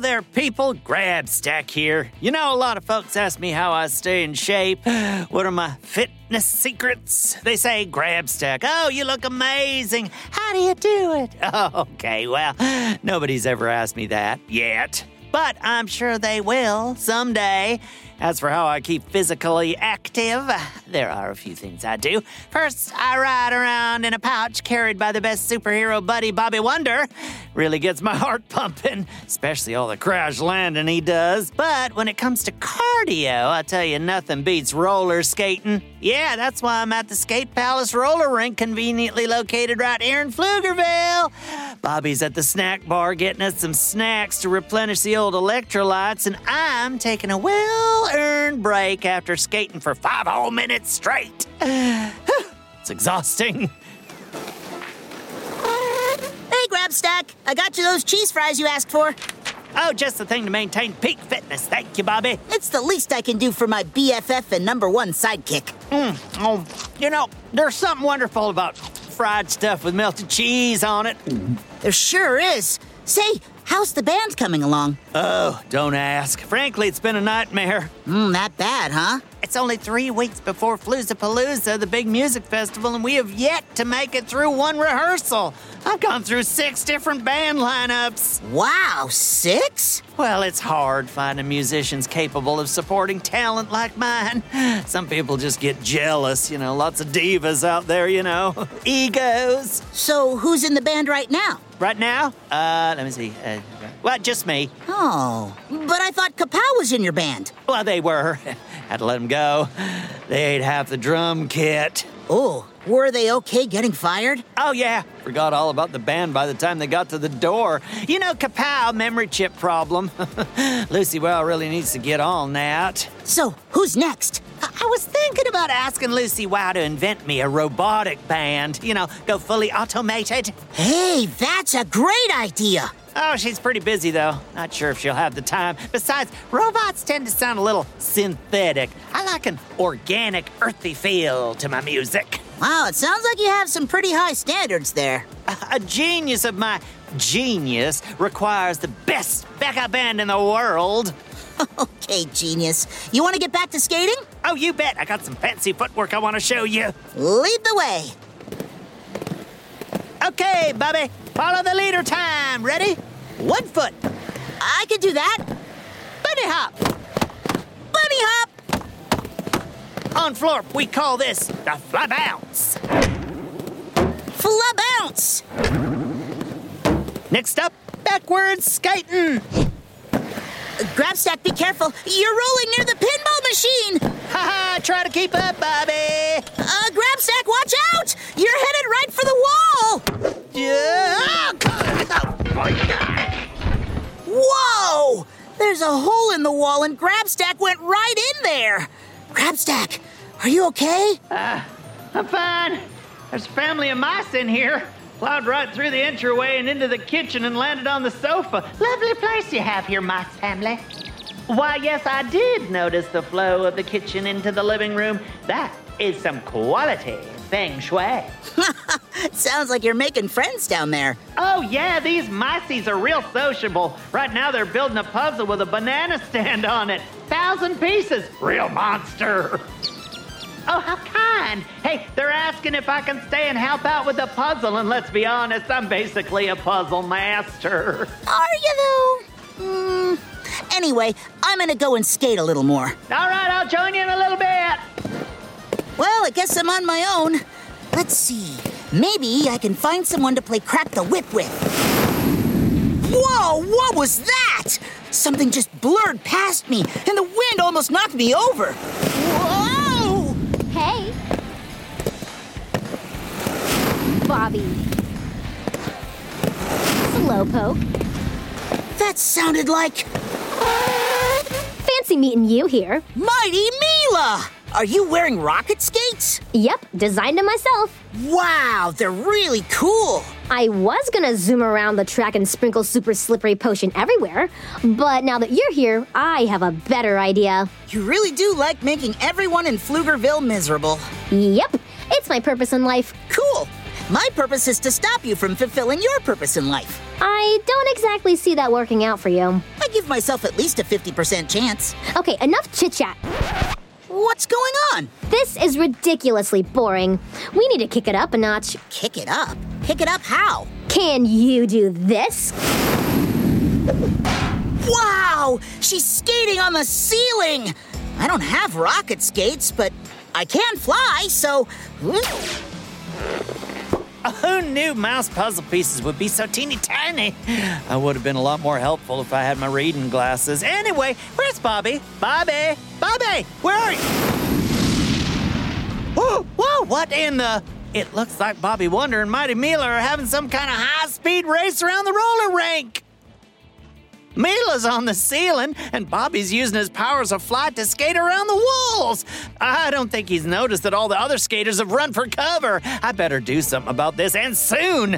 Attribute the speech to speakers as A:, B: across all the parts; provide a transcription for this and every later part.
A: there, people. Grabstack here. You know, a lot of folks ask me how I stay in shape. What are my fitness secrets? They say, Grabstack, oh, you look amazing. How do you do it? Okay, well, nobody's ever asked me that yet. But I'm sure they will someday. As for how I keep physically active, there are a few things I do. First, I ride around in a pouch carried by the best superhero buddy, Bobby Wonder. Really gets my heart pumping, especially all the crash landing he does. But when it comes to cardio, I tell you, nothing beats roller skating. Yeah, that's why I'm at the Skate Palace roller rink, conveniently located right here in Pflugerville. Bobby's at the snack bar getting us some snacks to replenish the old electrolytes, and I'm taking a well earned break after skating for five whole minutes straight. it's exhausting.
B: Hey, Grabstack, I got you those cheese fries you asked for.
A: Oh, just the thing to maintain peak fitness. Thank you, Bobby.
B: It's the least I can do for my BFF and number one sidekick. Hmm.
A: Oh, you know, there's something wonderful about fried stuff with melted cheese on it.
B: There sure is. Say, how's the band coming along?
A: Oh, don't ask. Frankly, it's been a nightmare.
B: Hmm, that bad, huh?
A: It's only three weeks before Floozapalooza, the big music festival, and we have yet to make it through one rehearsal. I've gone through six different band lineups.
B: Wow, six?
A: Well, it's hard finding musicians capable of supporting talent like mine. Some people just get jealous, you know, lots of divas out there, you know. Egos.
B: So, who's in the band right now?
A: Right now, uh, let me see. Uh, well, just me.
B: Oh, but I thought Kapow was in your band.
A: Well, they were. Had to let them go. They ate half the drum kit.
B: Oh, were they okay getting fired?
A: Oh, yeah. Forgot all about the band by the time they got to the door. You know, Kapow, memory chip problem. Lucy Wow really needs to get on that.
B: So, who's next?
A: I-, I was thinking about asking Lucy Wow to invent me a robotic band. You know, go fully automated.
B: Hey, that's a great idea.
A: Oh, she's pretty busy though. Not sure if she'll have the time. Besides, robots tend to sound a little synthetic. I like an organic, earthy feel to my music.
B: Wow, it sounds like you have some pretty high standards there.
A: A, a genius of my genius requires the best backup band in the world.
B: okay, genius. You want to get back to skating?
A: Oh, you bet. I got some fancy footwork I want to show you.
B: Lead the way.
A: Okay, Bobby. Follow the leader time. Ready? One foot.
B: I can do that.
A: Bunny hop.
B: Bunny hop.
A: On floor, we call this the fly bounce.
B: Fly bounce.
A: Next up, backwards skating.
B: Grabstack, be careful. You're rolling near the pinball machine.
A: Haha, try to keep up, Bobby.
B: Uh, Grabstack, watch out! You're headed right for the wall. Whoa! There's a hole in the wall, and Grabstack went right in there. Grabstack, are you okay?
A: Uh, I'm fine. There's a family of mice in here. Plowed right through the entryway and into the kitchen and landed on the sofa. Lovely place you have here, mice family. Why, yes, I did notice the flow of the kitchen into the living room. That is some quality feng shui.
B: Sounds like you're making friends down there.
A: Oh, yeah, these mices are real sociable. Right now, they're building a puzzle with a banana stand on it. Thousand pieces. Real monster. Oh, how kind. Hey, they're asking if I can stay and help out with the puzzle, and let's be honest, I'm basically a puzzle master.
B: Are you, though? Hmm. Anyway, I'm gonna go and skate a little more.
A: All right, I'll join you in a little bit.
B: Well, I guess I'm on my own. Let's see. Maybe I can find someone to play crack the whip with. Whoa, what was that? Something just blurred past me, and the wind almost knocked me over. Whoa!
C: Hey. Bobby. Slowpoke.
B: That sounded like
C: Fancy meeting you here.
B: Mighty Mila! Are you wearing rocket skates?
C: Yep, designed them myself.
B: Wow, they're really cool.
C: I was gonna zoom around the track and sprinkle super slippery potion everywhere, but now that you're here, I have a better idea.
B: You really do like making everyone in Pflugerville miserable.
C: Yep, it's my purpose in life.
B: Cool. My purpose is to stop you from fulfilling your purpose in life.
C: I don't exactly see that working out for you.
B: I give myself at least a 50% chance.
C: Okay, enough chit chat.
B: What's going on?
C: This is ridiculously boring. We need to kick it up a notch.
B: Kick it up. Kick it up how?
C: Can you do this?
B: Wow! She's skating on the ceiling! I don't have rocket skates, but I can fly, so.
A: Who knew mouse puzzle pieces would be so teeny tiny? I would have been a lot more helpful if I had my reading glasses. Anyway, where's Bobby? Bobby! Bobby! Where are you? Whoa, whoa, what in the. It looks like Bobby Wonder and Mighty Mila are having some kind of high speed race around the roller rink. Mila's on the ceiling, and Bobby's using his powers of flight to skate around the walls. I don't think he's noticed that all the other skaters have run for cover. I better do something about this, and soon.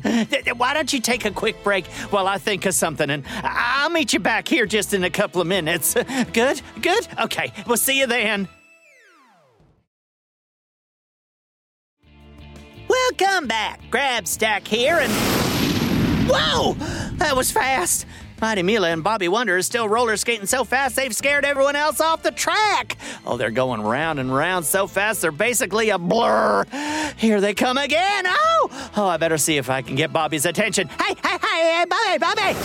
A: Why don't you take a quick break while I think of something, and I'll meet you back here just in a couple of minutes. Good? Good? Okay, we'll see you then. Welcome back. Grabstack here, and. Whoa! That was fast. Mighty Mila and Bobby Wonder are still roller skating so fast they've scared everyone else off the track. Oh, they're going round and round so fast they're basically a blur. Here they come again. Oh, oh, I better see if I can get Bobby's attention. Hey, hey, hey, hey, Bobby, Bobby.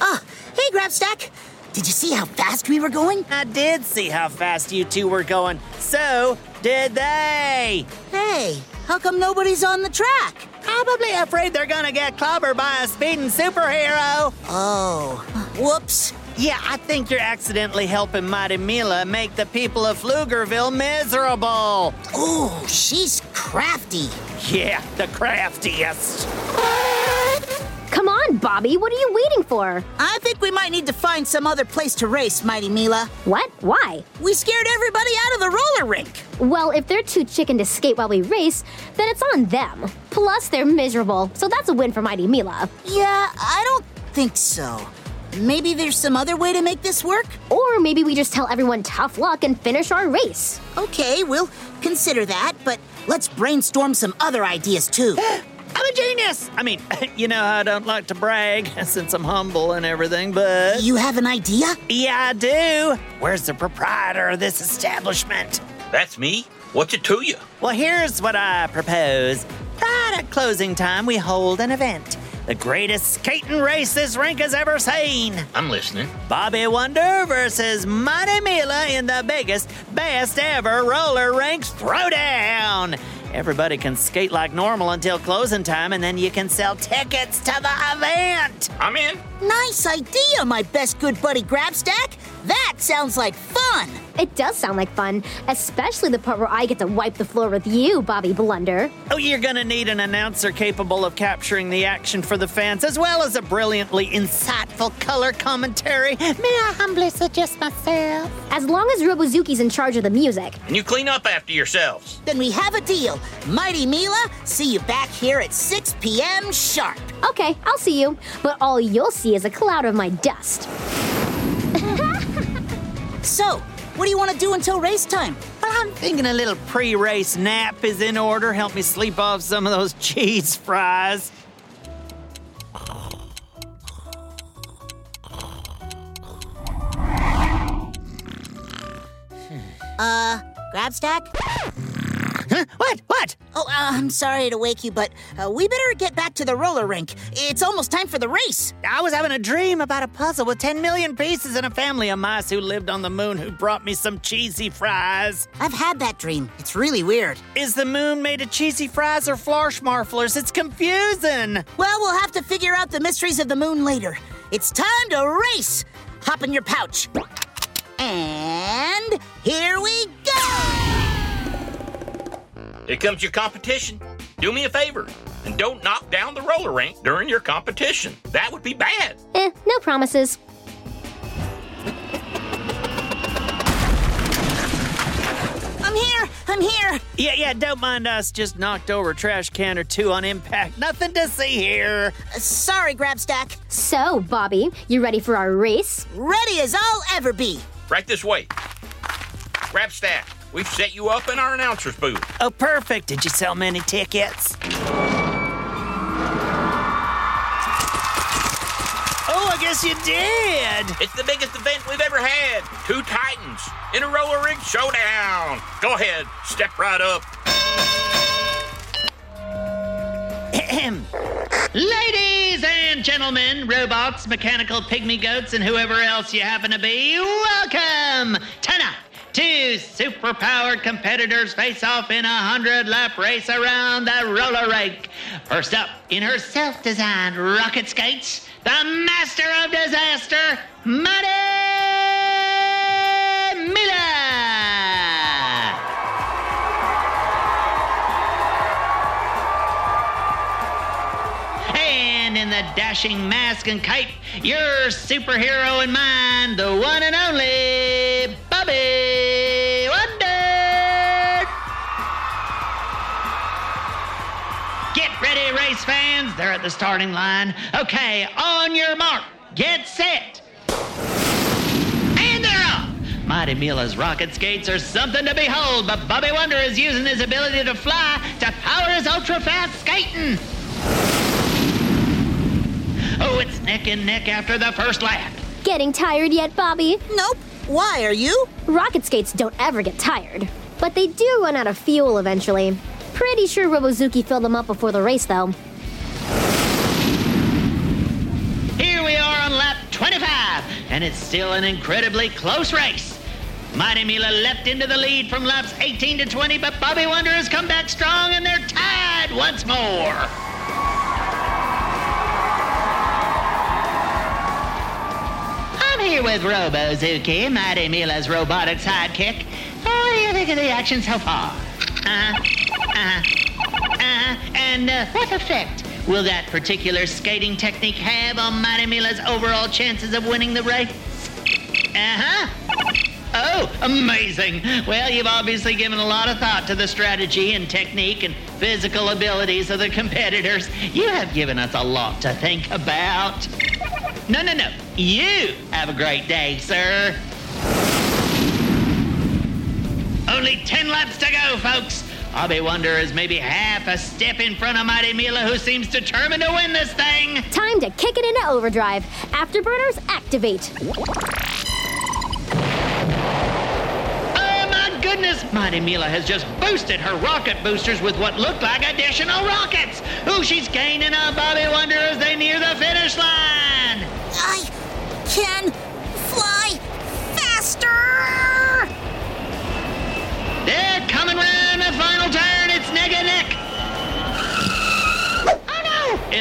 B: Oh, hey, Grabstack. Did you see how fast we were going?
A: I did see how fast you two were going. So did they.
B: Hey, how come nobody's on the track?
A: Probably afraid they're gonna get clobbered by a speeding superhero.
B: Oh, whoops.
A: Yeah, I think you're accidentally helping Mighty Mila make the people of Pflugerville miserable.
B: Ooh, she's crafty.
A: Yeah, the craftiest.
C: On, Bobby, what are you waiting for?
B: I think we might need to find some other place to race, Mighty Mila.
C: What? Why?
B: We scared everybody out of the roller rink.
C: Well, if they're too chicken to skate while we race, then it's on them. Plus, they're miserable, so that's a win for Mighty Mila.
B: Yeah, I don't think so. Maybe there's some other way to make this work?
C: Or maybe we just tell everyone tough luck and finish our race.
B: Okay, we'll consider that, but let's brainstorm some other ideas too.
A: I'm a genius! I mean, you know I don't like to brag since I'm humble and everything, but.
B: You have an idea?
A: Yeah, I do. Where's the proprietor of this establishment?
D: That's me. What's it to you?
A: Well, here's what I propose. Right at closing time, we hold an event. The greatest skating race this rink has ever seen.
D: I'm listening.
A: Bobby Wonder versus Mighty Mila in the biggest, best ever roller rinks throwdown. Everybody can skate like normal until closing time, and then you can sell tickets to the event.
D: I'm in.
B: Nice idea, my best good buddy Grabstack. That sounds like fun.
C: It does sound like fun, especially the part where I get to wipe the floor with you, Bobby Blunder.
A: Oh, you're gonna need an announcer capable of capturing the action for the fans, as well as a brilliantly insightful color commentary. May I humbly suggest myself?
C: As long as Robozuki's in charge of the music.
D: And you clean up after yourselves.
B: Then we have a deal. Mighty Mila, see you back here at 6 p.m. sharp.
C: Okay, I'll see you, but all you'll see is a cloud of my dust.
B: So, what do you want to do until race time?
A: Well, I'm thinking a little pre race nap is in order. Help me sleep off some of those cheese fries.
B: Uh, Grabstack?
A: Huh? What? What?
B: Oh, uh, I'm sorry to wake you, but uh, we better get back to the roller rink. It's almost time for the race.
A: I was having a dream about a puzzle with 10 million pieces and a family of mice who lived on the moon who brought me some cheesy fries.
B: I've had that dream. It's really weird.
A: Is the moon made of cheesy fries or florschmarflers? It's confusing.
B: Well, we'll have to figure out the mysteries of the moon later. It's time to race. Hop in your pouch. And here we go!
D: Here comes your competition. Do me a favor and don't knock down the roller rink during your competition. That would be bad.
C: Eh, no promises.
B: I'm here! I'm here!
A: Yeah, yeah, don't mind us. Just knocked over a trash can or two on impact. Nothing to see here.
B: Uh, sorry, Grabstack.
C: So, Bobby, you ready for our race?
B: Ready as I'll ever be.
D: Right this way. Grabstack, we've set you up in our announcer's booth.
A: Oh, perfect. Did you sell many tickets?
E: Oh, I guess you did.
D: It's the biggest event we've ever had. Two Titans in a roller rig showdown. Go ahead, step right up.
E: Ahem.
A: Ladies and gentlemen, robots, mechanical pygmy goats, and whoever else you happen to be, welcome tonight. Two superpowered competitors face off in a hundred lap race around the roller rink. First up, in her self designed rocket skates, the master of disaster, Mighty Mila! And in the dashing mask and cape, your superhero and mine, the one and only at the starting line. Okay, on your mark, get set. And they're off. Mighty Mila's rocket skates are something to behold, but Bobby Wonder is using his ability to fly to power his ultra fast skating. Oh, it's neck and neck after the first lap.
C: Getting tired yet, Bobby?
B: Nope. Why are you?
C: Rocket skates don't ever get tired. But they do run out of fuel eventually. Pretty sure Robozuki filled them up before the race, though.
A: And it's still an incredibly close race. Mighty Mila leapt into the lead from laps 18 to 20, but Bobby Wonder has come back strong, and they're tied once more. I'm here with Robozuki, Mighty Mila's robotic sidekick. What do you think of the action so far? Uh-huh. Uh-huh. Uh-huh. And uh, what effect will that particular skating technique have on Mighty Mila's overall chances of winning the race? Uh-huh. Oh, amazing. Well, you've obviously given a lot of thought to the strategy and technique and physical abilities of the competitors. You have given us a lot to think about. No, no, no. You have a great day, sir. Only 10 laps to go, folks. Bobby Wonder is maybe half a step in front of Mighty Mila, who seems determined to win this thing.
C: Time to kick it into overdrive. Afterburners activate.
A: Oh my goodness! Mighty Mila has just boosted her rocket boosters with what looked like additional rockets. Ooh, she's gaining on Bobby Wonder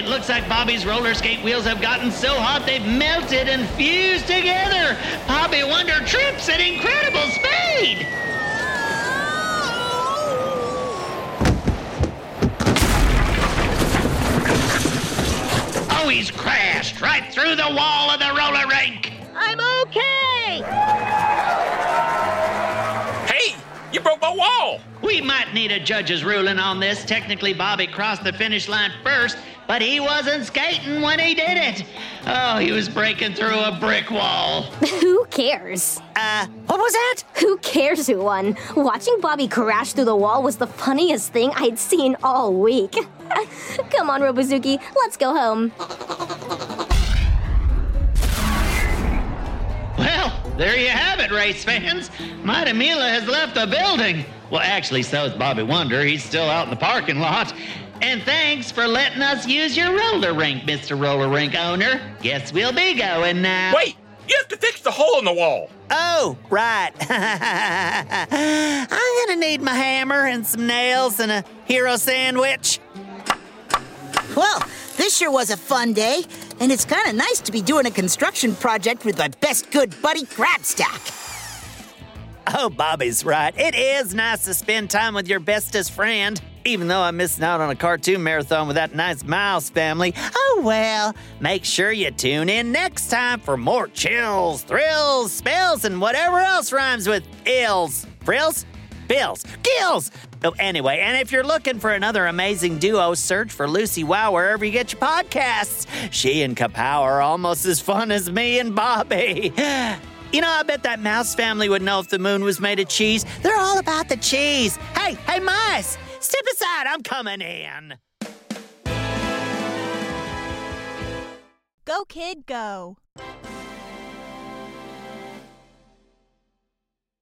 A: It looks like Bobby's roller skate wheels have gotten so hot they've melted and fused together. Bobby Wonder trips at incredible speed. Oh, he's crashed right through the wall of the roller rink.
C: I'm okay!
D: Hey, you broke my wall.
A: We might need a judge's ruling on this. Technically, Bobby crossed the finish line first, but he wasn't skating when he did it. Oh, he was breaking through a brick wall.
C: Who cares?
E: Uh, what was that?
C: Who cares who won? Watching Bobby crash through the wall was the funniest thing I'd seen all week. Come on, Robozuki, let's go home.
A: There you have it, race fans. Mighty Mila has left the building. Well, actually, so is Bobby Wonder. He's still out in the parking lot. And thanks for letting us use your roller rink, Mr. Roller Rink owner. Guess we'll be going now.
D: Wait, you have to fix the hole in the wall.
E: Oh, right. I'm gonna need my hammer and some nails and a hero sandwich.
B: Well, this sure was a fun day, and it's kind of nice to be doing a construction project with my best good buddy Grabstack.
E: Oh, Bobby's right. It is nice to spend time with your bestest friend. Even though I'm missing out on a cartoon marathon with that nice mouse family. Oh well, make sure you tune in next time for more chills, thrills, spells, and whatever else rhymes with ills. Frills? Bills. Gills! Oh, anyway, and if you're looking for another amazing duo, search for Lucy Wow wherever you get your podcasts. She and Kapow are almost as fun as me and Bobby. You know, I bet that mouse family would know if the moon was made of cheese. They're all about the cheese. Hey, hey, mice, step aside. I'm coming in. Go, kid, go.